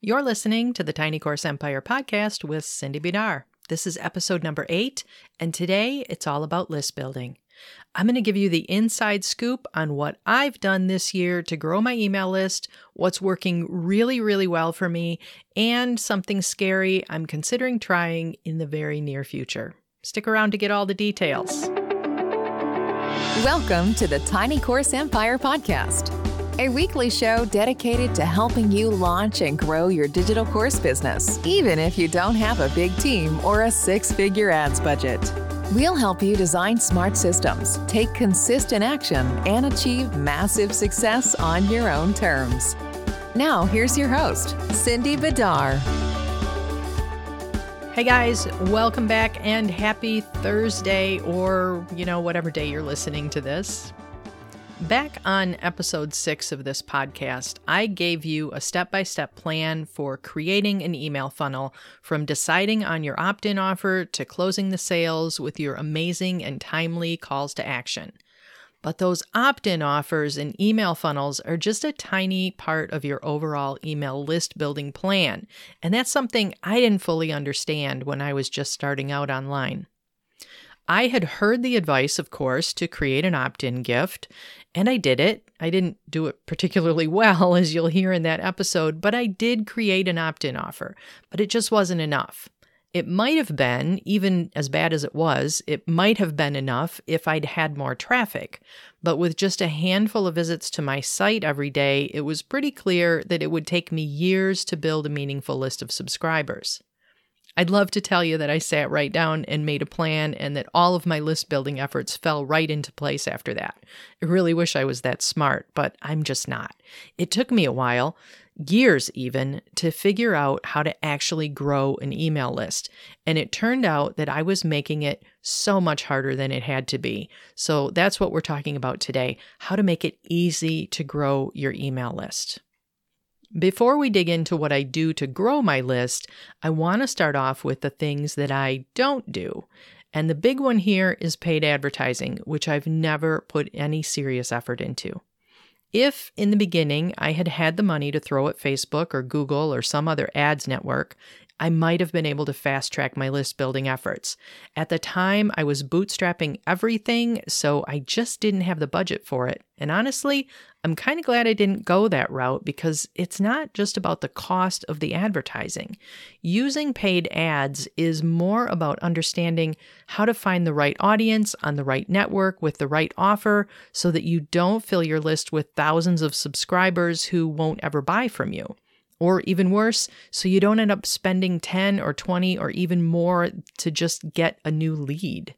You're listening to the Tiny Course Empire podcast with Cindy Bidar. This is episode number eight, and today it's all about list building. I'm going to give you the inside scoop on what I've done this year to grow my email list, what's working really, really well for me, and something scary I'm considering trying in the very near future. Stick around to get all the details. Welcome to the Tiny Course Empire podcast a weekly show dedicated to helping you launch and grow your digital course business, even if you don't have a big team or a six figure ads budget. We'll help you design smart systems, take consistent action, and achieve massive success on your own terms. Now, here's your host, Cindy Bidar. Hey guys, welcome back and happy Thursday, or you know, whatever day you're listening to this. Back on episode six of this podcast, I gave you a step by step plan for creating an email funnel from deciding on your opt in offer to closing the sales with your amazing and timely calls to action. But those opt in offers and email funnels are just a tiny part of your overall email list building plan. And that's something I didn't fully understand when I was just starting out online. I had heard the advice, of course, to create an opt in gift, and I did it. I didn't do it particularly well, as you'll hear in that episode, but I did create an opt in offer, but it just wasn't enough. It might have been, even as bad as it was, it might have been enough if I'd had more traffic. But with just a handful of visits to my site every day, it was pretty clear that it would take me years to build a meaningful list of subscribers. I'd love to tell you that I sat right down and made a plan and that all of my list building efforts fell right into place after that. I really wish I was that smart, but I'm just not. It took me a while, years even, to figure out how to actually grow an email list. And it turned out that I was making it so much harder than it had to be. So that's what we're talking about today how to make it easy to grow your email list. Before we dig into what I do to grow my list, I want to start off with the things that I don't do. And the big one here is paid advertising, which I've never put any serious effort into. If in the beginning I had had the money to throw at Facebook or Google or some other ads network, I might have been able to fast track my list building efforts. At the time, I was bootstrapping everything, so I just didn't have the budget for it. And honestly, I'm kind of glad I didn't go that route because it's not just about the cost of the advertising. Using paid ads is more about understanding how to find the right audience on the right network with the right offer so that you don't fill your list with thousands of subscribers who won't ever buy from you. Or even worse, so you don't end up spending 10 or 20 or even more to just get a new lead.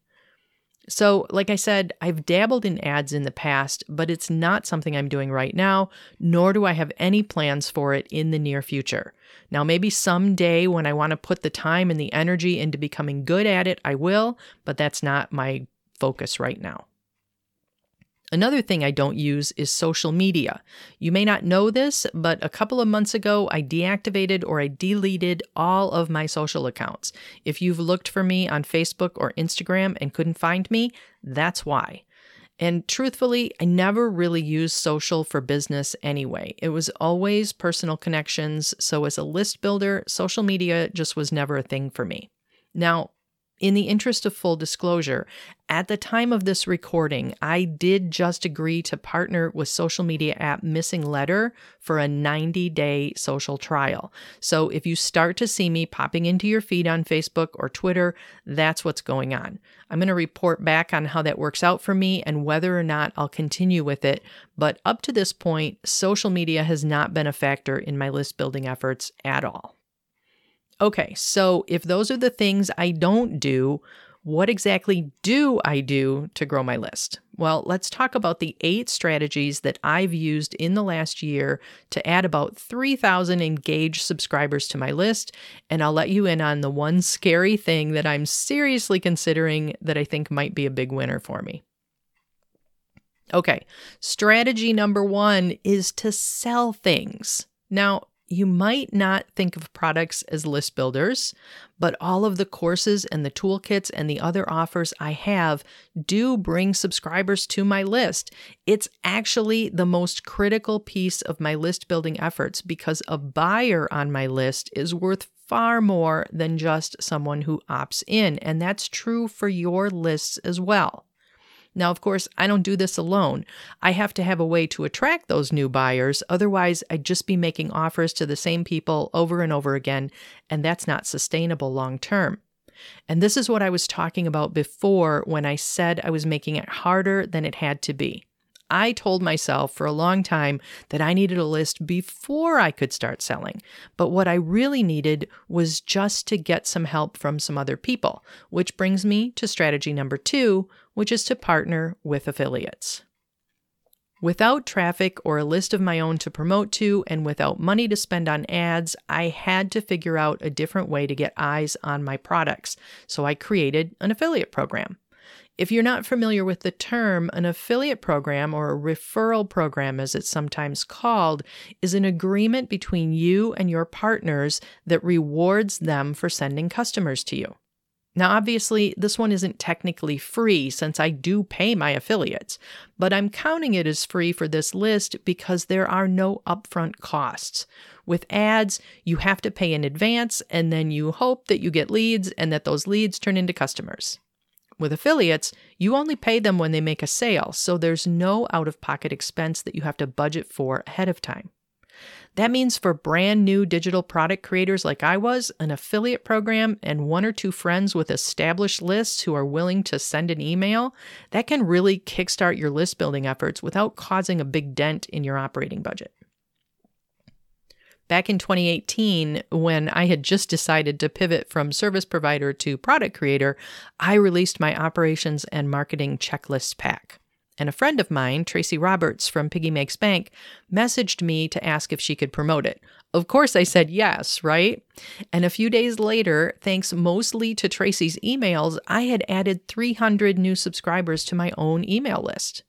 So, like I said, I've dabbled in ads in the past, but it's not something I'm doing right now, nor do I have any plans for it in the near future. Now, maybe someday when I want to put the time and the energy into becoming good at it, I will, but that's not my focus right now. Another thing I don't use is social media. You may not know this, but a couple of months ago, I deactivated or I deleted all of my social accounts. If you've looked for me on Facebook or Instagram and couldn't find me, that's why. And truthfully, I never really used social for business anyway. It was always personal connections. So, as a list builder, social media just was never a thing for me. Now, in the interest of full disclosure, at the time of this recording, I did just agree to partner with social media app MissingLettr for a 90 day social trial. So if you start to see me popping into your feed on Facebook or Twitter, that's what's going on. I'm going to report back on how that works out for me and whether or not I'll continue with it. But up to this point, social media has not been a factor in my list building efforts at all. Okay, so if those are the things I don't do, what exactly do I do to grow my list? Well, let's talk about the eight strategies that I've used in the last year to add about 3,000 engaged subscribers to my list. And I'll let you in on the one scary thing that I'm seriously considering that I think might be a big winner for me. Okay, strategy number one is to sell things. Now, you might not think of products as list builders, but all of the courses and the toolkits and the other offers I have do bring subscribers to my list. It's actually the most critical piece of my list building efforts because a buyer on my list is worth far more than just someone who opts in. And that's true for your lists as well. Now, of course, I don't do this alone. I have to have a way to attract those new buyers. Otherwise, I'd just be making offers to the same people over and over again, and that's not sustainable long term. And this is what I was talking about before when I said I was making it harder than it had to be. I told myself for a long time that I needed a list before I could start selling. But what I really needed was just to get some help from some other people, which brings me to strategy number two, which is to partner with affiliates. Without traffic or a list of my own to promote to, and without money to spend on ads, I had to figure out a different way to get eyes on my products. So I created an affiliate program. If you're not familiar with the term, an affiliate program or a referral program, as it's sometimes called, is an agreement between you and your partners that rewards them for sending customers to you. Now, obviously, this one isn't technically free since I do pay my affiliates, but I'm counting it as free for this list because there are no upfront costs. With ads, you have to pay in advance and then you hope that you get leads and that those leads turn into customers. With affiliates, you only pay them when they make a sale, so there's no out of pocket expense that you have to budget for ahead of time. That means for brand new digital product creators like I was, an affiliate program and one or two friends with established lists who are willing to send an email, that can really kickstart your list building efforts without causing a big dent in your operating budget. Back in 2018, when I had just decided to pivot from service provider to product creator, I released my operations and marketing checklist pack and a friend of mine, Tracy Roberts from Piggy Makes Bank, messaged me to ask if she could promote it. Of course, I said yes, right? And a few days later, thanks mostly to Tracy's emails, I had added 300 new subscribers to my own email list.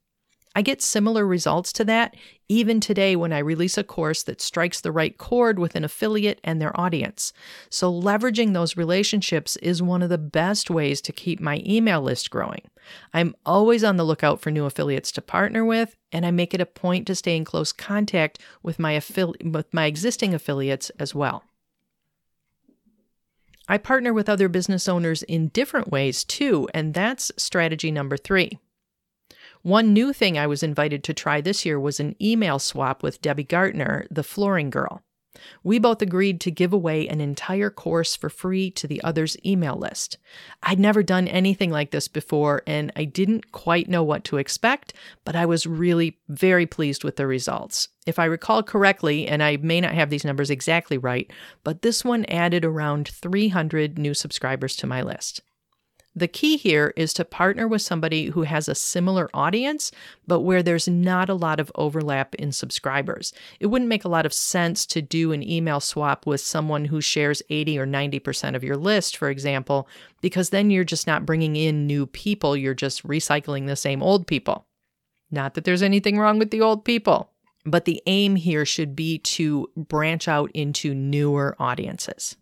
I get similar results to that even today when I release a course that strikes the right chord with an affiliate and their audience. So, leveraging those relationships is one of the best ways to keep my email list growing. I'm always on the lookout for new affiliates to partner with, and I make it a point to stay in close contact with my, affili- with my existing affiliates as well. I partner with other business owners in different ways too, and that's strategy number three. One new thing I was invited to try this year was an email swap with Debbie Gartner, the flooring girl. We both agreed to give away an entire course for free to the other's email list. I'd never done anything like this before, and I didn't quite know what to expect, but I was really very pleased with the results. If I recall correctly, and I may not have these numbers exactly right, but this one added around 300 new subscribers to my list. The key here is to partner with somebody who has a similar audience, but where there's not a lot of overlap in subscribers. It wouldn't make a lot of sense to do an email swap with someone who shares 80 or 90% of your list, for example, because then you're just not bringing in new people, you're just recycling the same old people. Not that there's anything wrong with the old people, but the aim here should be to branch out into newer audiences.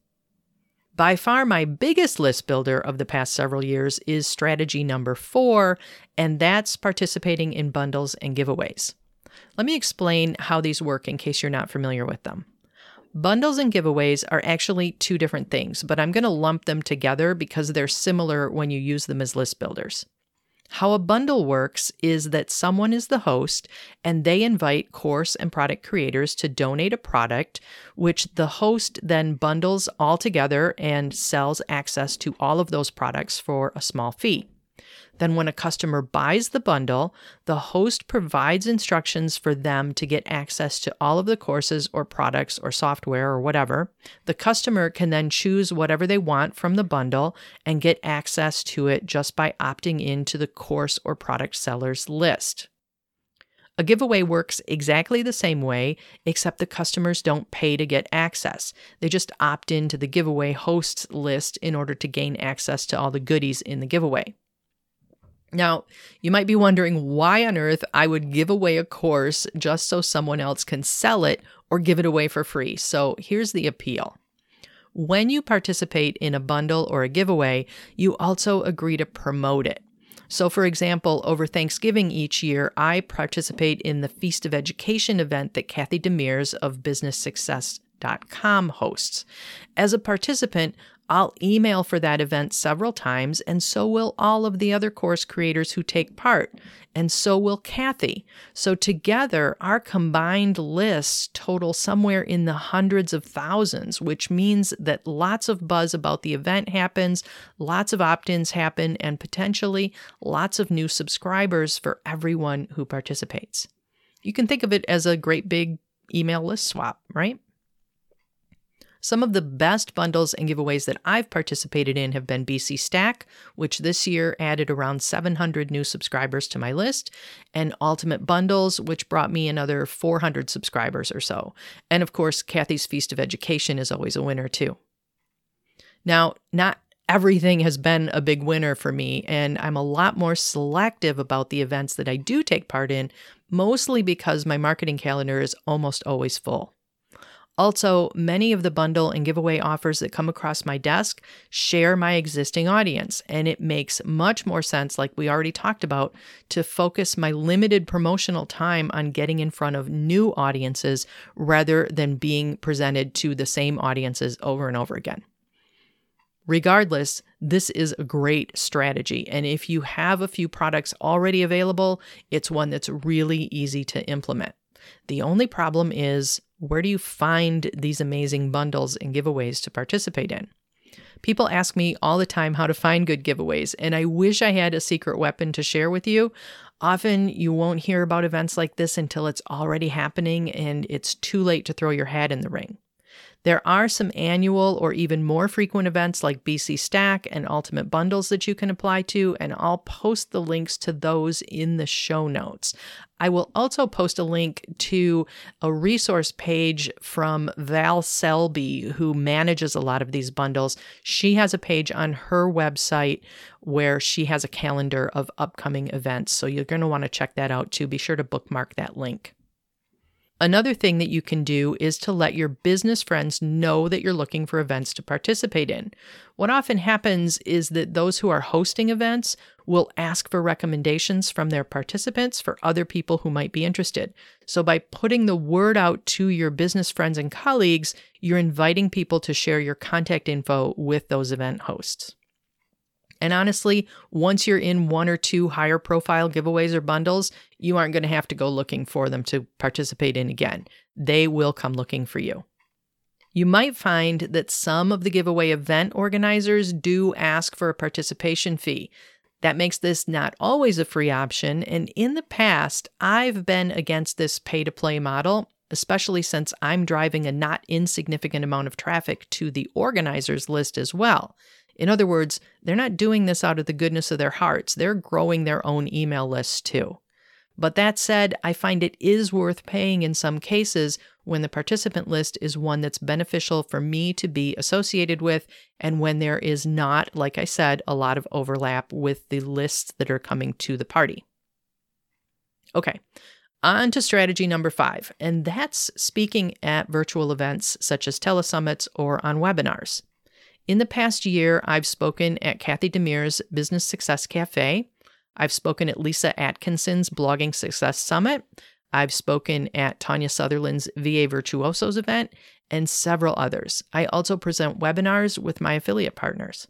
By far, my biggest list builder of the past several years is strategy number four, and that's participating in bundles and giveaways. Let me explain how these work in case you're not familiar with them. Bundles and giveaways are actually two different things, but I'm going to lump them together because they're similar when you use them as list builders. How a bundle works is that someone is the host and they invite course and product creators to donate a product, which the host then bundles all together and sells access to all of those products for a small fee. Then, when a customer buys the bundle, the host provides instructions for them to get access to all of the courses or products or software or whatever. The customer can then choose whatever they want from the bundle and get access to it just by opting into the course or product seller's list. A giveaway works exactly the same way, except the customers don't pay to get access. They just opt into the giveaway host's list in order to gain access to all the goodies in the giveaway. Now, you might be wondering why on earth I would give away a course just so someone else can sell it or give it away for free. So here's the appeal. When you participate in a bundle or a giveaway, you also agree to promote it. So, for example, over Thanksgiving each year, I participate in the Feast of Education event that Kathy Demers of Business Success com hosts. As a participant, I'll email for that event several times, and so will all of the other course creators who take part, and so will Kathy. So, together, our combined lists total somewhere in the hundreds of thousands, which means that lots of buzz about the event happens, lots of opt ins happen, and potentially lots of new subscribers for everyone who participates. You can think of it as a great big email list swap, right? Some of the best bundles and giveaways that I've participated in have been BC Stack, which this year added around 700 new subscribers to my list, and Ultimate Bundles, which brought me another 400 subscribers or so. And of course, Kathy's Feast of Education is always a winner too. Now, not everything has been a big winner for me, and I'm a lot more selective about the events that I do take part in, mostly because my marketing calendar is almost always full. Also, many of the bundle and giveaway offers that come across my desk share my existing audience, and it makes much more sense, like we already talked about, to focus my limited promotional time on getting in front of new audiences rather than being presented to the same audiences over and over again. Regardless, this is a great strategy. And if you have a few products already available, it's one that's really easy to implement. The only problem is where do you find these amazing bundles and giveaways to participate in? People ask me all the time how to find good giveaways, and I wish I had a secret weapon to share with you. Often you won't hear about events like this until it's already happening and it's too late to throw your hat in the ring. There are some annual or even more frequent events like BC Stack and Ultimate Bundles that you can apply to, and I'll post the links to those in the show notes. I will also post a link to a resource page from Val Selby, who manages a lot of these bundles. She has a page on her website where she has a calendar of upcoming events. So you're going to want to check that out too. Be sure to bookmark that link. Another thing that you can do is to let your business friends know that you're looking for events to participate in. What often happens is that those who are hosting events will ask for recommendations from their participants for other people who might be interested. So, by putting the word out to your business friends and colleagues, you're inviting people to share your contact info with those event hosts. And honestly, once you're in one or two higher profile giveaways or bundles, you aren't going to have to go looking for them to participate in again. They will come looking for you. You might find that some of the giveaway event organizers do ask for a participation fee. That makes this not always a free option. And in the past, I've been against this pay to play model, especially since I'm driving a not insignificant amount of traffic to the organizers list as well. In other words, they're not doing this out of the goodness of their hearts, they're growing their own email lists too. But that said, I find it is worth paying in some cases when the participant list is one that's beneficial for me to be associated with, and when there is not, like I said, a lot of overlap with the lists that are coming to the party. Okay, on to strategy number five, and that's speaking at virtual events such as telesummits or on webinars. In the past year, I've spoken at Kathy Demers' Business Success Cafe. I've spoken at Lisa Atkinson's Blogging Success Summit. I've spoken at Tanya Sutherland's VA Virtuosos event and several others. I also present webinars with my affiliate partners.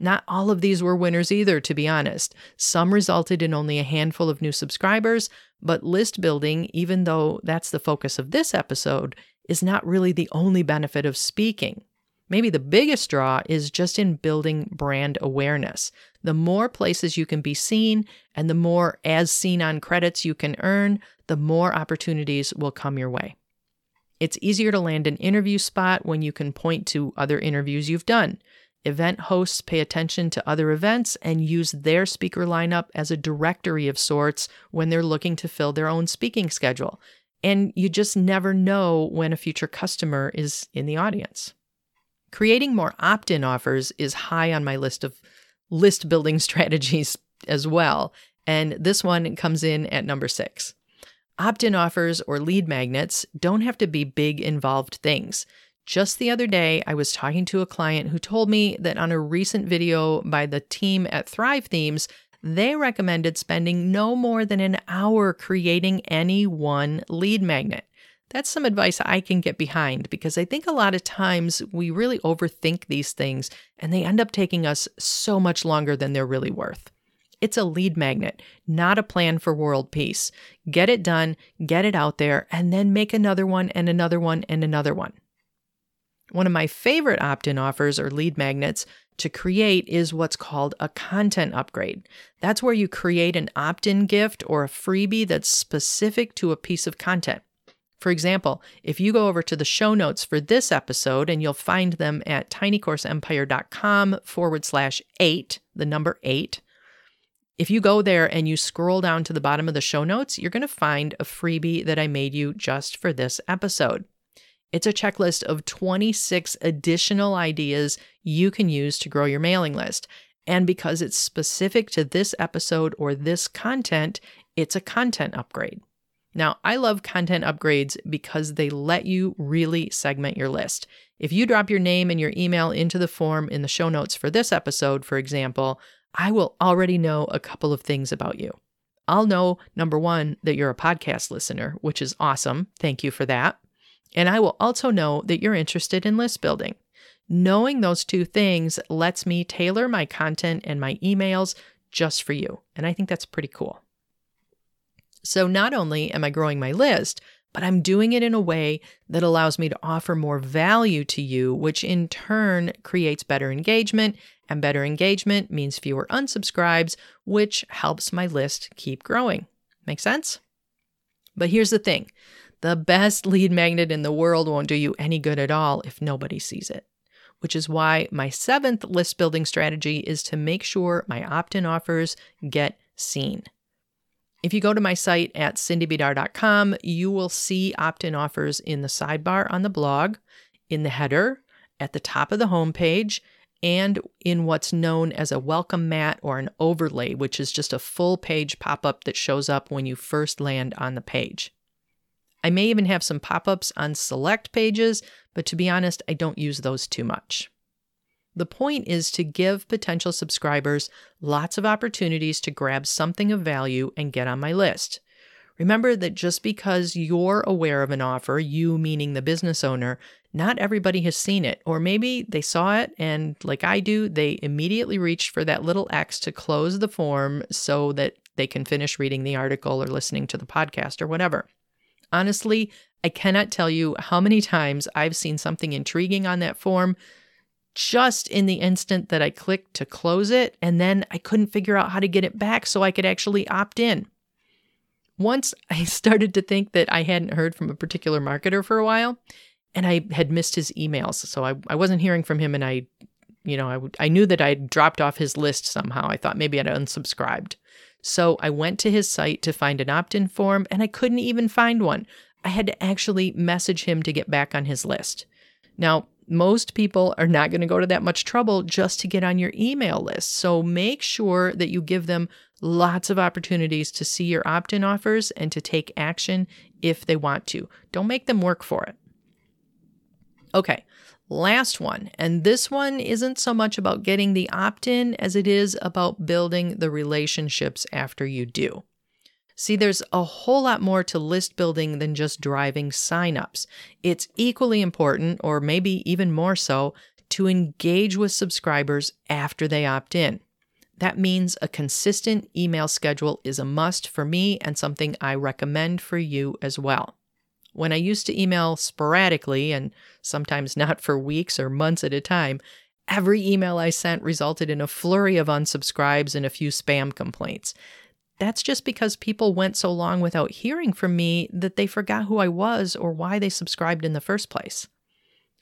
Not all of these were winners either, to be honest. Some resulted in only a handful of new subscribers, but list building, even though that's the focus of this episode, is not really the only benefit of speaking. Maybe the biggest draw is just in building brand awareness. The more places you can be seen and the more as seen on credits you can earn, the more opportunities will come your way. It's easier to land an interview spot when you can point to other interviews you've done. Event hosts pay attention to other events and use their speaker lineup as a directory of sorts when they're looking to fill their own speaking schedule. And you just never know when a future customer is in the audience. Creating more opt in offers is high on my list of list building strategies as well. And this one comes in at number six. Opt in offers or lead magnets don't have to be big, involved things. Just the other day, I was talking to a client who told me that on a recent video by the team at Thrive Themes, they recommended spending no more than an hour creating any one lead magnet. That's some advice I can get behind because I think a lot of times we really overthink these things and they end up taking us so much longer than they're really worth. It's a lead magnet, not a plan for world peace. Get it done, get it out there, and then make another one and another one and another one. One of my favorite opt in offers or lead magnets to create is what's called a content upgrade. That's where you create an opt in gift or a freebie that's specific to a piece of content. For example, if you go over to the show notes for this episode, and you'll find them at tinycourseempire.com forward slash eight, the number eight. If you go there and you scroll down to the bottom of the show notes, you're going to find a freebie that I made you just for this episode. It's a checklist of 26 additional ideas you can use to grow your mailing list. And because it's specific to this episode or this content, it's a content upgrade. Now, I love content upgrades because they let you really segment your list. If you drop your name and your email into the form in the show notes for this episode, for example, I will already know a couple of things about you. I'll know, number one, that you're a podcast listener, which is awesome. Thank you for that. And I will also know that you're interested in list building. Knowing those two things lets me tailor my content and my emails just for you. And I think that's pretty cool. So not only am I growing my list, but I'm doing it in a way that allows me to offer more value to you, which in turn creates better engagement. And better engagement means fewer unsubscribes, which helps my list keep growing. Make sense? But here's the thing the best lead magnet in the world won't do you any good at all if nobody sees it, which is why my seventh list building strategy is to make sure my opt in offers get seen. If you go to my site at cindybidar.com, you will see opt in offers in the sidebar on the blog, in the header, at the top of the homepage, and in what's known as a welcome mat or an overlay, which is just a full page pop up that shows up when you first land on the page. I may even have some pop ups on select pages, but to be honest, I don't use those too much. The point is to give potential subscribers lots of opportunities to grab something of value and get on my list. Remember that just because you're aware of an offer, you meaning the business owner, not everybody has seen it. Or maybe they saw it and, like I do, they immediately reached for that little X to close the form so that they can finish reading the article or listening to the podcast or whatever. Honestly, I cannot tell you how many times I've seen something intriguing on that form just in the instant that I clicked to close it, and then I couldn't figure out how to get it back so I could actually opt in. Once I started to think that I hadn't heard from a particular marketer for a while, and I had missed his emails. So I, I wasn't hearing from him, and I, you know, I, I knew that I'd dropped off his list somehow. I thought maybe I'd unsubscribed. So I went to his site to find an opt in form and I couldn't even find one. I had to actually message him to get back on his list. Now, most people are not going to go to that much trouble just to get on your email list. So make sure that you give them lots of opportunities to see your opt in offers and to take action if they want to. Don't make them work for it. Okay, Last one, and this one isn't so much about getting the opt in as it is about building the relationships after you do. See, there's a whole lot more to list building than just driving signups. It's equally important, or maybe even more so, to engage with subscribers after they opt in. That means a consistent email schedule is a must for me and something I recommend for you as well. When I used to email sporadically and sometimes not for weeks or months at a time, every email I sent resulted in a flurry of unsubscribes and a few spam complaints. That's just because people went so long without hearing from me that they forgot who I was or why they subscribed in the first place.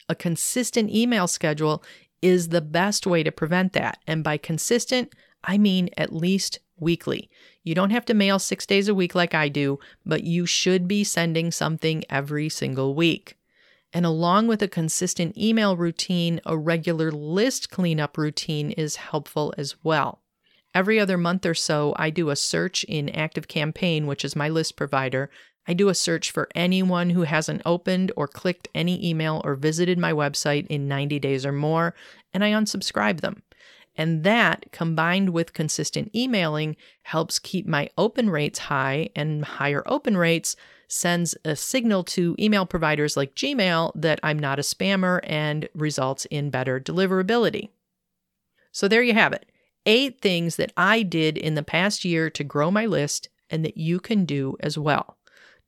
A consistent email schedule is the best way to prevent that. And by consistent, I mean at least weekly. You don't have to mail six days a week like I do, but you should be sending something every single week. And along with a consistent email routine, a regular list cleanup routine is helpful as well. Every other month or so, I do a search in ActiveCampaign, which is my list provider, I do a search for anyone who hasn't opened or clicked any email or visited my website in 90 days or more, and I unsubscribe them. And that, combined with consistent emailing, helps keep my open rates high, and higher open rates sends a signal to email providers like Gmail that I'm not a spammer and results in better deliverability. So there you have it eight things that I did in the past year to grow my list and that you can do as well.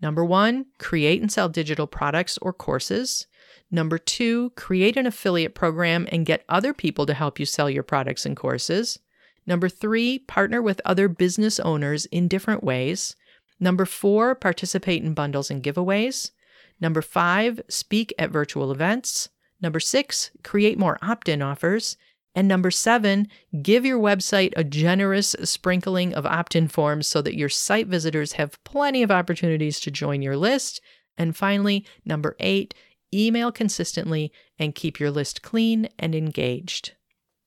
Number one, create and sell digital products or courses. Number two, create an affiliate program and get other people to help you sell your products and courses. Number three, partner with other business owners in different ways. Number four, participate in bundles and giveaways. Number five, speak at virtual events. Number six, create more opt in offers. And number seven, give your website a generous sprinkling of opt in forms so that your site visitors have plenty of opportunities to join your list. And finally, number eight, email consistently, and keep your list clean and engaged.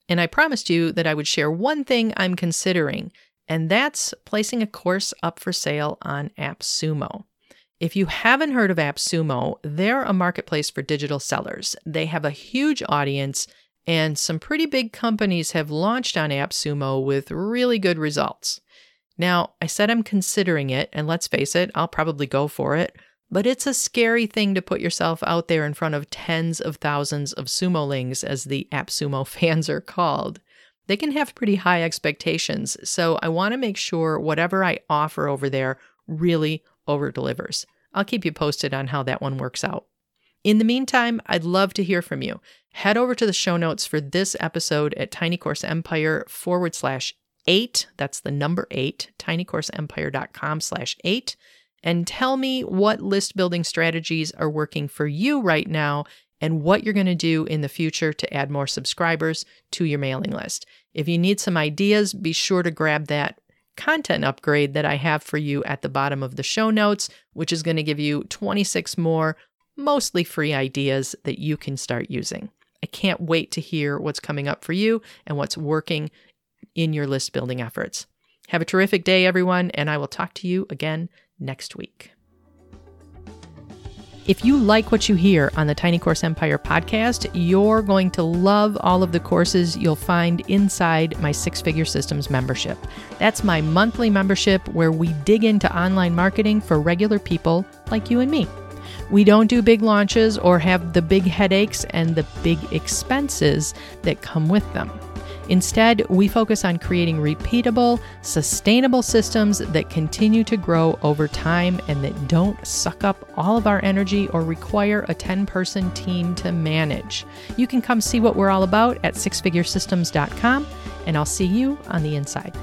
And I promised you that I would share one thing I'm considering, and that's placing a course up for sale on AppSumo. If you haven't heard of AppSumo, they're a marketplace for digital sellers. They have a huge audience, and some pretty big companies have launched on AppSumo with really good results. Now, I said I'm considering it, and let's face it, I'll probably go for it. But it's a scary thing to put yourself out there in front of tens of thousands of sumolings, as the AppSumo fans are called. They can have pretty high expectations, so I want to make sure whatever I offer over there really over delivers. I'll keep you posted on how that one works out. In the meantime, I'd love to hear from you. Head over to the show notes for this episode at tinycourseempire forward slash eight. That's the number eight, tinycourseempire.com slash eight and tell me what list building strategies are working for you right now and what you're going to do in the future to add more subscribers to your mailing list. If you need some ideas, be sure to grab that content upgrade that I have for you at the bottom of the show notes, which is going to give you 26 more, mostly free ideas that you can start using. I can't wait to hear what's coming up for you and what's working in your list building efforts. Have a terrific day, everyone, and I will talk to you again next week. If you like what you hear on the Tiny Course Empire podcast, you're going to love all of the courses you'll find inside my Six Figure Systems membership. That's my monthly membership where we dig into online marketing for regular people like you and me. We don't do big launches or have the big headaches and the big expenses that come with them. Instead, we focus on creating repeatable, sustainable systems that continue to grow over time and that don't suck up all of our energy or require a 10 person team to manage. You can come see what we're all about at sixfiguresystems.com, and I'll see you on the inside.